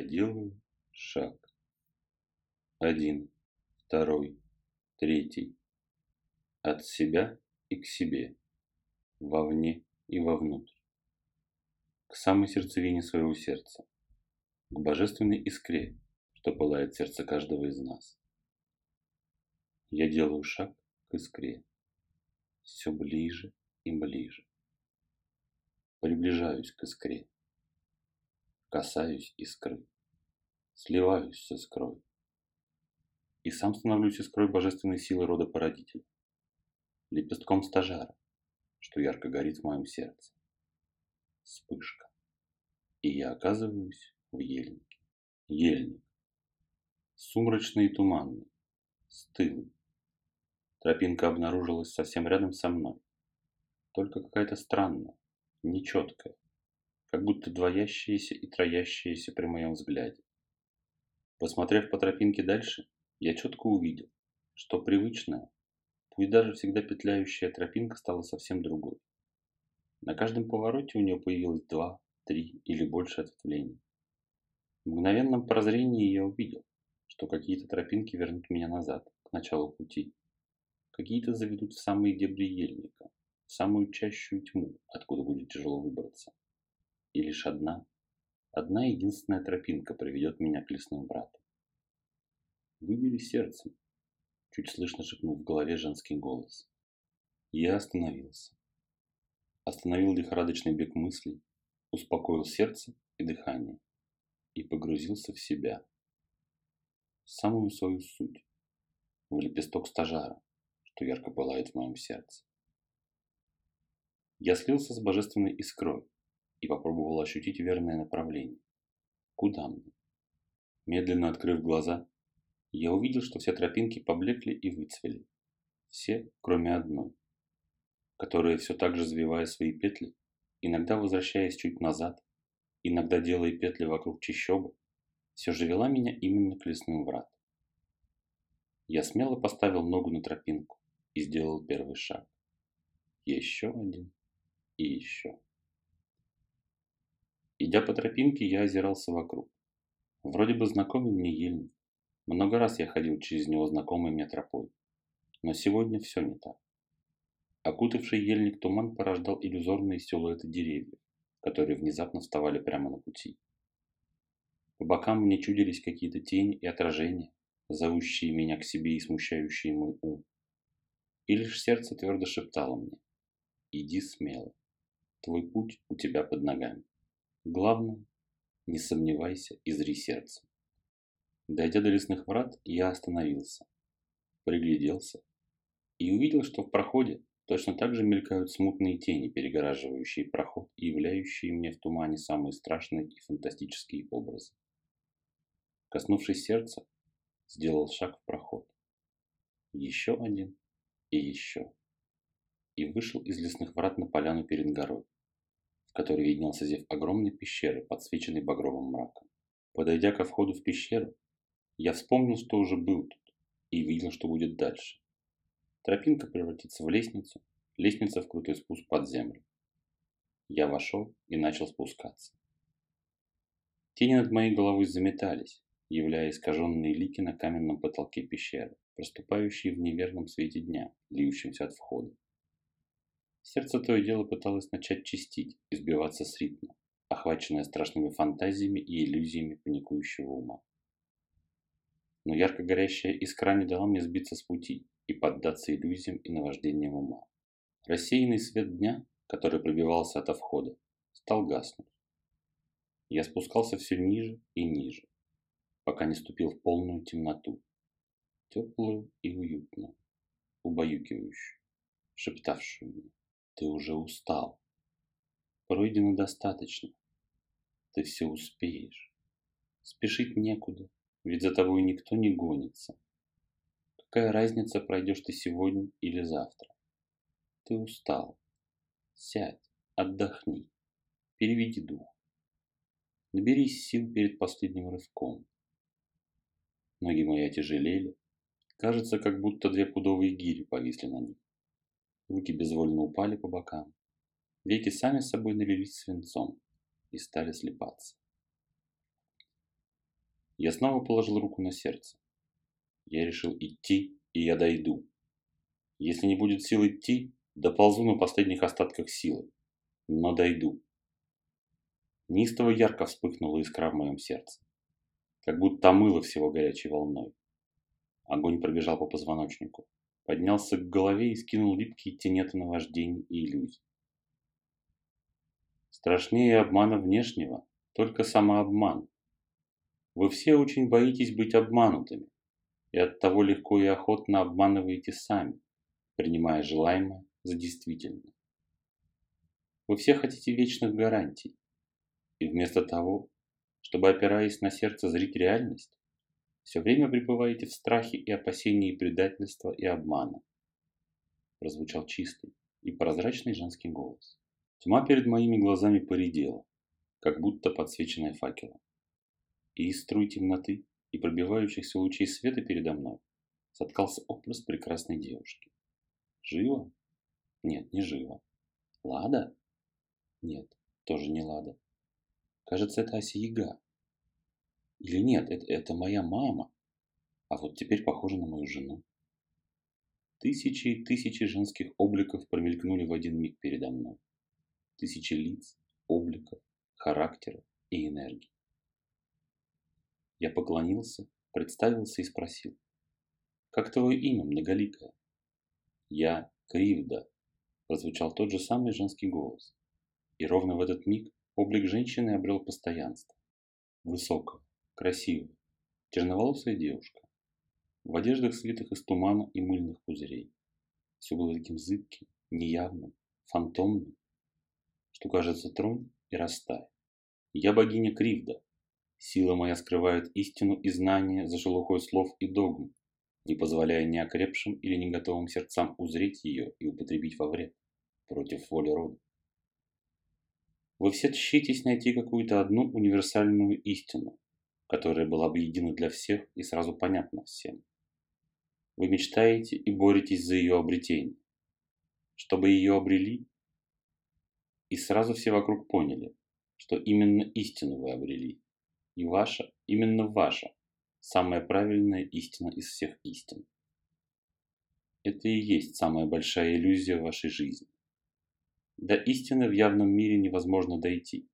Я делаю шаг. Один, второй, третий. От себя и к себе. Вовне и вовнутрь. К самой сердцевине своего сердца. К божественной искре, что пылает сердце каждого из нас. Я делаю шаг к искре. Все ближе и ближе. Приближаюсь к искре. Касаюсь искры. Сливаюсь с искрой. И сам становлюсь искрой божественной силы рода породителя. Лепестком стажара, что ярко горит в моем сердце. Вспышка. И я оказываюсь в ельнике. Ельник. Сумрачный и туманный. Стылый. Тропинка обнаружилась совсем рядом со мной. Только какая-то странная, нечеткая, как будто двоящаяся и троящаяся при моем взгляде. Посмотрев по тропинке дальше, я четко увидел, что привычная, пусть даже всегда петляющая тропинка стала совсем другой. На каждом повороте у нее появилось два, три или больше ответвлений. В мгновенном прозрении я увидел, что какие-то тропинки вернут меня назад, к началу пути. Какие-то заведут в самые дебри ельника, в самую чащую тьму, откуда будет тяжело выбраться. И лишь одна, одна единственная тропинка приведет меня к лесным братам. Выбери сердцем, чуть слышно шепнул в голове женский голос. Я остановился. Остановил лихорадочный бег мыслей, успокоил сердце и дыхание и погрузился в себя, в самую свою суть, в лепесток стажара, что ярко пылает в моем сердце. Я слился с божественной искрой и попробовал ощутить верное направление. Куда мне? Медленно открыв глаза, я увидел, что все тропинки поблекли и выцвели. Все, кроме одной, которая все так же завивая свои петли, иногда возвращаясь чуть назад, иногда делая петли вокруг чащобы, все же вела меня именно к лесным вратам. Я смело поставил ногу на тропинку, и сделал первый шаг. Еще один и еще. Идя по тропинке, я озирался вокруг. Вроде бы знакомый мне ельник. Много раз я ходил через него знакомой мне тропой. Но сегодня все не так. Окутавший ельник туман порождал иллюзорные силуэты деревьев, которые внезапно вставали прямо на пути. По бокам мне чудились какие-то тени и отражения, зовущие меня к себе и смущающие мой ум. И лишь сердце твердо шептало мне «Иди смело, твой путь у тебя под ногами. Главное, не сомневайся и зри сердцем». Дойдя до лесных врат, я остановился, пригляделся и увидел, что в проходе точно так же мелькают смутные тени, перегораживающие проход и являющие мне в тумане самые страшные и фантастические образы. Коснувшись сердца, сделал шаг в проход. Еще один и еще. И вышел из лесных врат на поляну перед горой, в которой виднелся зев огромной пещеры, подсвеченной багровым мраком. Подойдя ко входу в пещеру, я вспомнил, что уже был тут, и видел, что будет дальше. Тропинка превратится в лестницу, лестница в крутой спуск под землю. Я вошел и начал спускаться. Тени над моей головой заметались, являя искаженные лики на каменном потолке пещеры проступающие в неверном свете дня, льющемся от входа. Сердце то и дело пыталось начать чистить и сбиваться с ритма, охваченное страшными фантазиями и иллюзиями паникующего ума. Но ярко горящая искра не дала мне сбиться с пути и поддаться иллюзиям и наваждениям ума. Рассеянный свет дня, который пробивался от входа, стал гаснуть. Я спускался все ниже и ниже, пока не ступил в полную темноту, теплую и уютную, убаюкивающую, шептавшую мне, ты уже устал. Пройдено достаточно. Ты все успеешь. Спешить некуда, ведь за тобой никто не гонится. Какая разница, пройдешь ты сегодня или завтра? Ты устал. Сядь, отдохни, переведи дух. Наберись сил перед последним рывком. Ноги мои отяжелели, Кажется, как будто две пудовые гири повисли на них. Руки безвольно упали по бокам. Веки сами собой налились свинцом и стали слепаться. Я снова положил руку на сердце. Я решил идти, и я дойду. Если не будет сил идти, доползу на последних остатках силы. Но дойду. Неистово ярко вспыхнула искра в моем сердце. Как будто омыло всего горячей волной. Огонь пробежал по позвоночнику, поднялся к голове и скинул липкие тенеты наваждений и иллюзий. Страшнее обмана внешнего, только самообман. Вы все очень боитесь быть обманутыми, и оттого легко и охотно обманываете сами, принимая желаемое за действительное. Вы все хотите вечных гарантий, и вместо того, чтобы, опираясь на сердце, зрить реальность, все время пребываете в страхе и опасении предательства и обмана. Прозвучал чистый и прозрачный женский голос. Тьма перед моими глазами поредела, как будто подсвеченная факелом. И из струй темноты и пробивающихся лучей света передо мной соткался образ прекрасной девушки. Жива? Нет, не жива. Лада? Нет, тоже не Лада. Кажется, это Осияга. Или нет, это, это моя мама. А вот теперь похожа на мою жену. Тысячи и тысячи женских обликов промелькнули в один миг передо мной. Тысячи лиц, обликов, характеров и энергий. Я поклонился, представился и спросил. «Как твое имя, многоликое?» «Я Кривда», – прозвучал тот же самый женский голос. И ровно в этот миг облик женщины обрел постоянство. Высокая, красивая, черноволосая девушка. В одеждах, свитых из тумана и мыльных пузырей. Все было таким зыбким, неявным, фантомным, что кажется тронь и растает. Я богиня Кривда, Сила моя скрывает истину и знание за шелухой слов и догм, не позволяя неокрепшим или не готовым сердцам узреть ее и употребить во вред, против воли рода. Вы все тщитесь найти какую-то одну универсальную истину, которая была бы едина для всех и сразу понятна всем. Вы мечтаете и боретесь за ее обретение. Чтобы ее обрели, и сразу все вокруг поняли, что именно истину вы обрели, и ваша, именно ваша, самая правильная истина из всех истин. Это и есть самая большая иллюзия вашей жизни. До истины в явном мире невозможно дойти,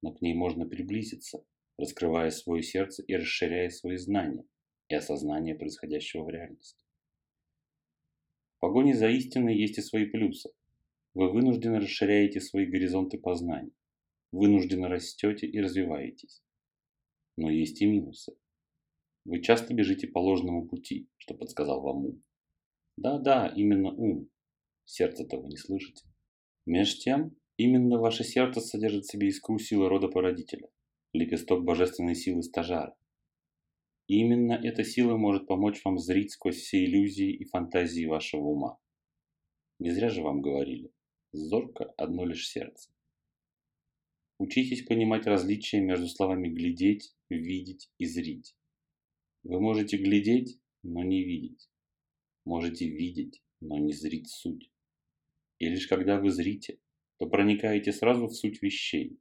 но к ней можно приблизиться, раскрывая свое сердце и расширяя свои знания и осознание происходящего в реальности. В погоне за истиной есть и свои плюсы. Вы вынужденно расширяете свои горизонты познания, вынужденно растете и развиваетесь но есть и минусы. Вы часто бежите по ложному пути, что подсказал вам ум. Да-да, именно ум. Сердце-то вы не слышите. Меж тем, именно ваше сердце содержит в себе искру силы рода породителя, лепесток божественной силы стажара. Именно эта сила может помочь вам зрить сквозь все иллюзии и фантазии вашего ума. Не зря же вам говорили, зорко одно лишь сердце. Учитесь понимать различия между словами «глядеть», «видеть» и «зрить». Вы можете глядеть, но не видеть. Можете видеть, но не зрить суть. И лишь когда вы зрите, то проникаете сразу в суть вещей.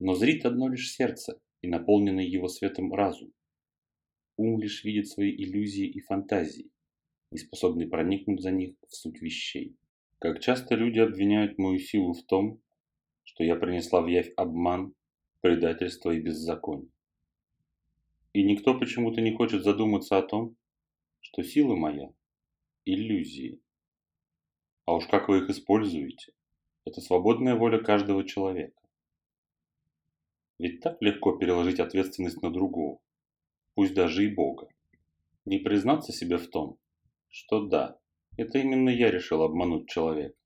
Но зрит одно лишь сердце и наполненный его светом разум. Ум лишь видит свои иллюзии и фантазии, не способный проникнуть за них в суть вещей. Как часто люди обвиняют мою силу в том, что я принесла в явь обман, предательство и беззаконие. И никто почему-то не хочет задуматься о том, что сила моя – иллюзии. А уж как вы их используете, это свободная воля каждого человека. Ведь так легко переложить ответственность на другого, пусть даже и Бога. Не признаться себе в том, что да, это именно я решил обмануть человека,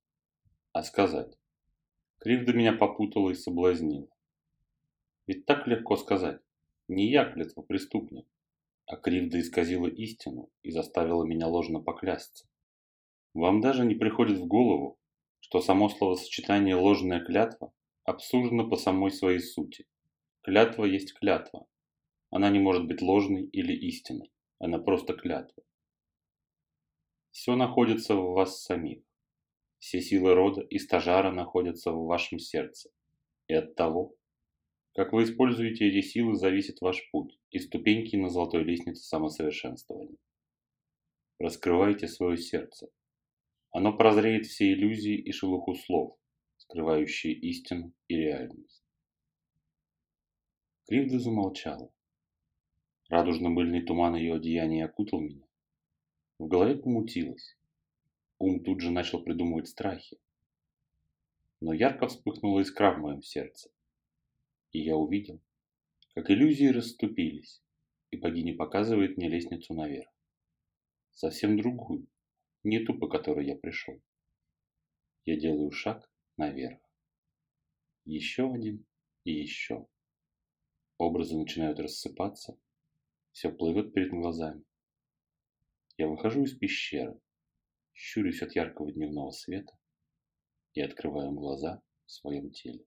а сказать, Кривда меня попутала и соблазнила. Ведь так легко сказать. Не я клятва преступник, а Кривда исказила истину и заставила меня ложно поклясться. Вам даже не приходит в голову, что само словосочетание «ложная клятва» абсурдно по самой своей сути. Клятва есть клятва. Она не может быть ложной или истинной. Она просто клятва. Все находится в вас самих. Все силы рода и стажара находятся в вашем сердце. И от того, Как вы используете эти силы, зависит ваш путь и ступеньки на золотой лестнице самосовершенствования. Раскрывайте свое сердце. Оно прозреет все иллюзии и шелуху слов, скрывающие истину и реальность. Кривда замолчала. Радужно-мыльный туман ее одеяния окутал меня. В голове помутилось. Ум тут же начал придумывать страхи. Но ярко вспыхнула искра в моем сердце. И я увидел, как иллюзии расступились, и богиня показывает мне лестницу наверх. Совсем другую, не ту, по которой я пришел. Я делаю шаг наверх. Еще один и еще. Образы начинают рассыпаться, все плывет перед глазами. Я выхожу из пещеры, щурюсь от яркого дневного света и открываю глаза в своем теле.